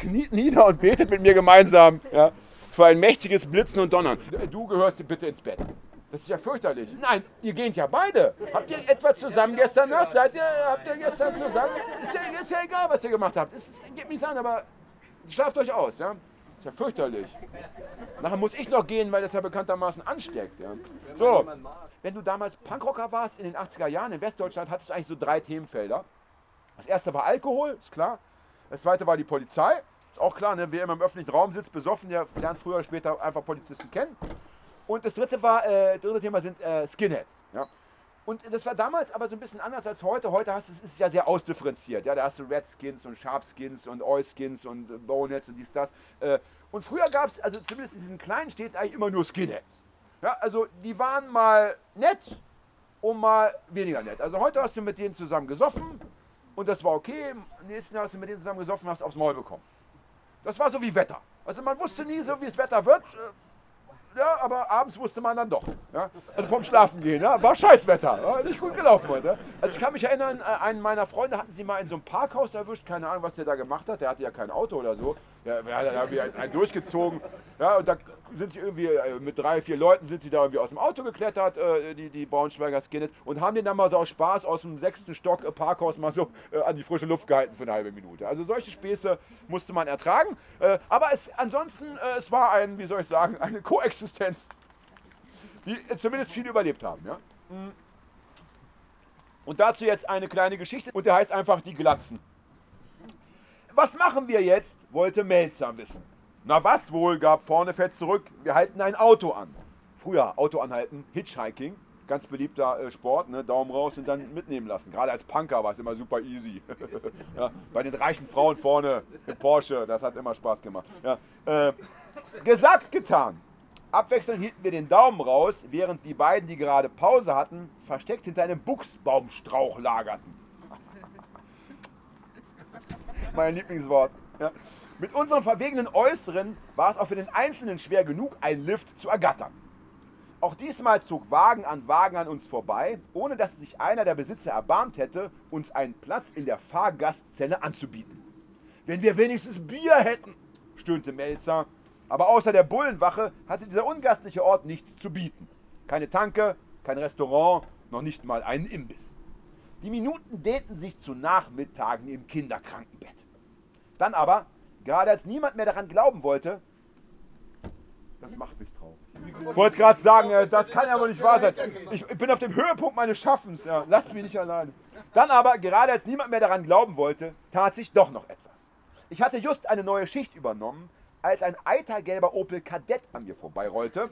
kniet nieder und betet mit mir gemeinsam ja, für ein mächtiges Blitzen und Donnern. Du gehörst bitte ins Bett. Das ist ja fürchterlich. Nein, ihr geht ja beide. Habt ihr etwa zusammen gestern Nacht? Seid ihr, habt ihr gestern zusammen? Ist ja, ist ja egal, was ihr gemacht habt. Es ist- geht mir nichts an, aber schlaft euch aus, ja? Ist ja fürchterlich. Nachher muss ich noch gehen, weil das ja bekanntermaßen ansteckt. Ja? So, wenn du damals Punkrocker warst in den 80er Jahren in Westdeutschland, hattest du eigentlich so drei Themenfelder. Das erste war Alkohol, ist klar. Das zweite war die Polizei. Ist auch klar, ne? wer immer im öffentlichen Raum sitzt, besoffen, der lernt früher oder später einfach Polizisten kennen. Und das dritte war, äh, dritte Thema sind äh, Skinheads. Ja? Und das war damals aber so ein bisschen anders als heute. Heute hast du, es ist ja sehr ausdifferenziert. Ja? Da hast du Redskins und Sharpskins und Oilskins und äh, Boneheads und dies, das. Äh, und früher gab es, also zumindest in diesen kleinen Städten, eigentlich immer nur Skinheads. Ja, also die waren mal nett und mal weniger nett. Also heute hast du mit denen zusammen gesoffen und das war okay. Im nächsten Jahr hast du mit denen zusammen gesoffen und hast aufs Maul bekommen. Das war so wie Wetter. Also man wusste nie so, wie das Wetter wird. Äh, Ja, aber abends wusste man dann doch. Ja? Also vom Schlafen gehen. Ja? War Scheißwetter. Ja? Nicht gut gelaufen heute. Also ich kann mich erinnern, äh, einen meiner Freunde hatten sie mal in so einem Parkhaus erwischt. Keine Ahnung, was der da gemacht hat. Der hatte ja kein Auto oder so. Da irgendwie einen, einen durchgezogen. Ja, und da sind sie irgendwie äh, mit drei, vier Leuten sind sie da irgendwie aus dem Auto geklettert, äh, die, die Braunschweiger Skinheads, und haben den dann mal so aus Spaß aus dem sechsten Stock äh, Parkhaus mal so äh, an die frische Luft gehalten für eine halbe Minute. Also solche Späße musste man ertragen. Aber es, ansonsten, es war ein, wie soll ich sagen, eine Koexistenz, die zumindest viele überlebt haben. Ja? Mm. Und dazu jetzt eine kleine Geschichte und der heißt einfach die Glatzen. Was machen wir jetzt? wollte Melzer wissen. Na was wohl, gab vorne fett zurück. Wir halten ein Auto an. Früher Auto anhalten, Hitchhiking, ganz beliebter äh, Sport, ne? Daumen raus und dann mitnehmen lassen. Gerade als Punker war es immer super easy. ja, bei den reichen Frauen vorne im Porsche, das hat immer Spaß gemacht. Ja, äh, gesagt, getan. Abwechselnd hielten wir den Daumen raus, während die beiden, die gerade Pause hatten, versteckt hinter einem Buchsbaumstrauch lagerten. Mein Lieblingswort. Ja. Mit unserem verwegenen Äußeren war es auch für den Einzelnen schwer genug, einen Lift zu ergattern. Auch diesmal zog Wagen an Wagen an uns vorbei, ohne dass sich einer der Besitzer erbarmt hätte, uns einen Platz in der Fahrgastzelle anzubieten. Wenn wir wenigstens Bier hätten, stöhnte Melzer. Aber außer der Bullenwache hatte dieser ungastliche Ort nichts zu bieten. Keine Tanke, kein Restaurant, noch nicht mal einen Imbiss. Die Minuten dehnten sich zu Nachmittagen im Kinderkrankenbett. Dann aber, gerade als niemand mehr daran glauben wollte, das macht mich traurig. Ich wollte gerade sagen, das kann ja wohl nicht wahr sein. Ich bin auf dem Höhepunkt meines Schaffens. Ja. Lasst mich nicht alleine. Dann aber, gerade als niemand mehr daran glauben wollte, tat sich doch noch etwas. Ich hatte just eine neue Schicht übernommen, als ein eitergelber Opel Kadett an mir vorbeirollte,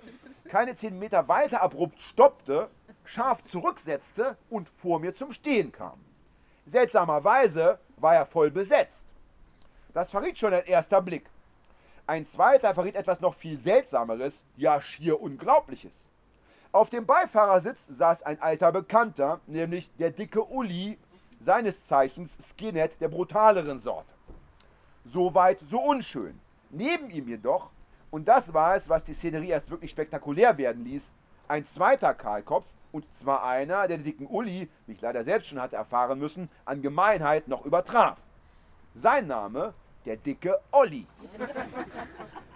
keine zehn Meter weiter abrupt stoppte, scharf zurücksetzte und vor mir zum Stehen kam. Seltsamerweise war er voll besetzt. Das verriet schon ein erster Blick. Ein zweiter verriet etwas noch viel Seltsameres, ja schier Unglaubliches. Auf dem Beifahrersitz saß ein alter Bekannter, nämlich der dicke Uli, seines Zeichens Skinhead der brutaleren Sorte. Soweit so unschön. Neben ihm jedoch, und das war es, was die Szenerie erst wirklich spektakulär werden ließ, ein zweiter Kahlkopf, und zwar einer, der den dicken Uli, wie ich leider selbst schon hatte erfahren müssen, an Gemeinheit noch übertraf. Sein Name, der dicke Olli.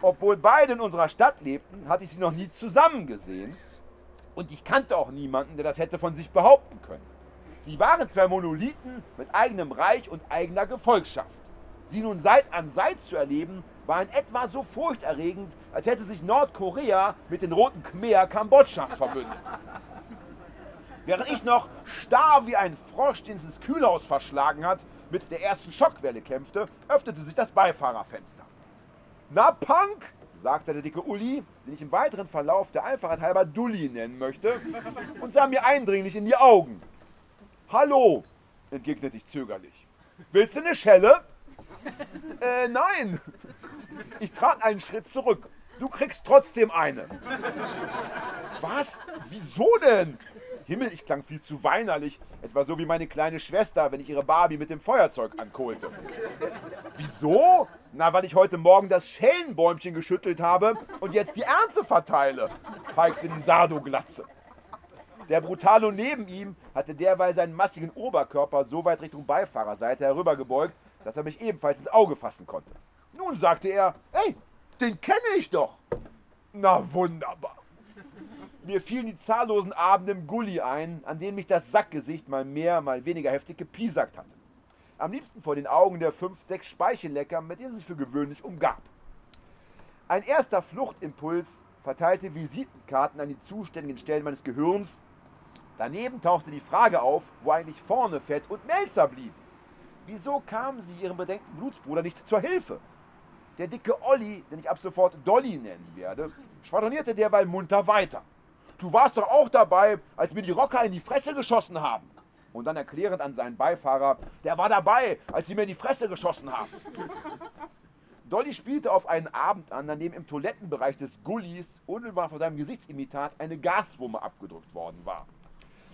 Obwohl beide in unserer Stadt lebten, hatte ich sie noch nie zusammen gesehen. Und ich kannte auch niemanden, der das hätte von sich behaupten können. Sie waren zwei Monolithen mit eigenem Reich und eigener Gefolgschaft. Sie nun Seit an Seit zu erleben, war in etwa so furchterregend, als hätte sich Nordkorea mit den Roten Khmer Kambodschas verbündet. Während ich noch starr wie ein Frosch, den es ins Kühlhaus verschlagen hat, mit der ersten Schockwelle kämpfte, öffnete sich das Beifahrerfenster. Na, Punk, sagte der dicke Uli, den ich im weiteren Verlauf der Einfachheit halber Dulli nennen möchte, und sah mir eindringlich in die Augen. Hallo, entgegnete ich zögerlich. Willst du eine Schelle? Äh, nein. Ich trat einen Schritt zurück. Du kriegst trotzdem eine. Was? Wieso denn? Himmel, ich klang viel zu weinerlich. Etwa so wie meine kleine Schwester, wenn ich ihre Barbie mit dem Feuerzeug ankohlte. Wieso? Na, weil ich heute Morgen das Schellenbäumchen geschüttelt habe und jetzt die Ernte verteile, feigste die Sardo-Glatze. Der Brutalo neben ihm hatte derweil seinen massigen Oberkörper so weit Richtung Beifahrerseite herübergebeugt, dass er mich ebenfalls ins Auge fassen konnte. Nun sagte er, hey, den kenne ich doch. Na wunderbar. Mir fielen die zahllosen Abende im Gully ein, an denen mich das Sackgesicht mal mehr, mal weniger heftig gepiesackt hatte. Am liebsten vor den Augen der fünf, sechs Speichellecker, mit denen es sich für gewöhnlich umgab. Ein erster Fluchtimpuls verteilte Visitenkarten an die zuständigen Stellen meines Gehirns. Daneben tauchte die Frage auf, wo eigentlich vorne Fett und Melzer blieben. Wieso kamen sie ihrem bedenkten Blutsbruder nicht zur Hilfe? Der dicke Olli, den ich ab sofort Dolly nennen werde, schwadronierte derweil munter weiter. Du warst doch auch dabei, als mir die Rocker in die Fresse geschossen haben. Und dann erklärend an seinen Beifahrer, der war dabei, als sie mir in die Fresse geschossen haben. Dolly spielte auf einen Abend an, an dem im Toilettenbereich des Gullis unmittelbar vor seinem Gesichtsimitat eine Gaswumme abgedrückt worden war.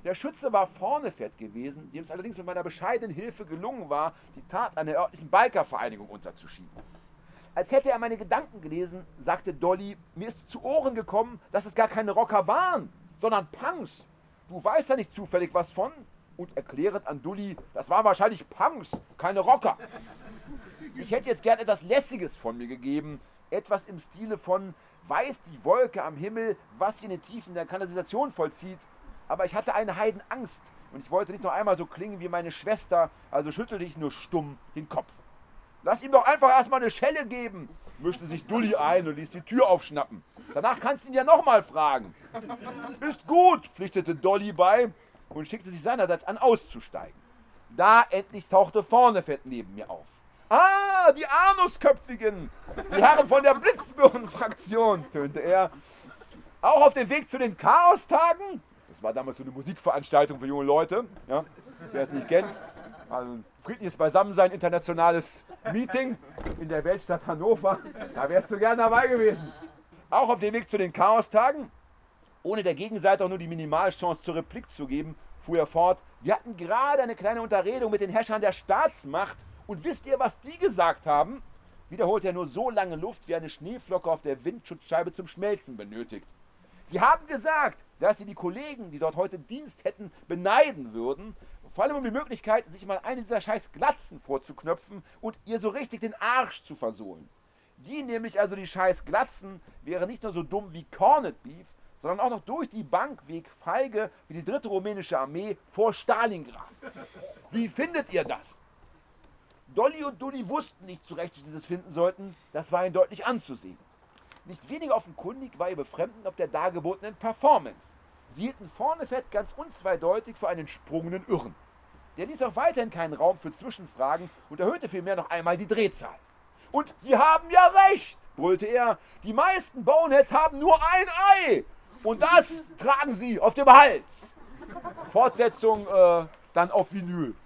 Der Schütze war vorne fett gewesen, dem es allerdings mit meiner bescheidenen Hilfe gelungen war, die Tat einer örtlichen Bikervereinigung unterzuschieben. Als hätte er meine Gedanken gelesen, sagte Dolly, mir ist zu Ohren gekommen, dass es gar keine Rocker waren, sondern Punks. Du weißt ja nicht zufällig was von? Und erklärend an Dully, das waren wahrscheinlich Punks, keine Rocker. Ich hätte jetzt gern etwas Lässiges von mir gegeben, etwas im Stile von, weiß die Wolke am Himmel, was sie in den Tiefen der Kanalisation vollzieht, aber ich hatte eine Heidenangst und ich wollte nicht noch einmal so klingen wie meine Schwester, also schüttelte ich nur stumm den Kopf. Lass ihm doch einfach erstmal eine Schelle geben, mischte sich Dulli ein und ließ die Tür aufschnappen. Danach kannst du ihn ja nochmal fragen. Ist gut, pflichtete Dolly bei und schickte sich seinerseits an, auszusteigen. Da endlich tauchte Vornefett neben mir auf. Ah, die Anusköpfigen! Die Herren von der Blitzbirnen-Fraktion, tönte er. Auch auf dem Weg zu den Chaostagen? Das war damals so eine Musikveranstaltung für junge Leute, ja, wer es nicht kennt. Also friedliches Beisammensein, internationales Meeting in der Weltstadt Hannover. Da wärst du gern dabei gewesen. Auch auf dem Weg zu den Chaostagen, ohne der Gegenseite auch nur die Minimalchance zur Replik zu geben, fuhr er fort. Wir hatten gerade eine kleine Unterredung mit den Herrschern der Staatsmacht und wisst ihr, was die gesagt haben? Wiederholt er nur so lange Luft, wie eine Schneeflocke auf der Windschutzscheibe zum Schmelzen benötigt. Sie haben gesagt, dass sie die Kollegen, die dort heute Dienst hätten, beneiden würden, vor allem um die Möglichkeit, sich mal eine dieser scheiß Glatzen vorzuknöpfen und ihr so richtig den Arsch zu versohlen. Die nämlich also die scheiß Glatzen wäre nicht nur so dumm wie Cornet Beef, sondern auch noch durch die Bank weg feige wie die dritte rumänische Armee vor Stalingrad. Wie findet ihr das? Dolly und Dully wussten nicht zurecht, wie sie das finden sollten, das war ihnen deutlich anzusehen. Nicht weniger offenkundig war ihr Befremden ob der dargebotenen Performance. Sie hielten Vornefett ganz unzweideutig für einen sprungenden Irren. Der ließ auch weiterhin keinen Raum für Zwischenfragen und erhöhte vielmehr noch einmal die Drehzahl. Und Sie haben ja recht, brüllte er. Die meisten Boneheads haben nur ein Ei. Und das tragen sie auf dem Hals. Fortsetzung äh, dann auf Vinyl.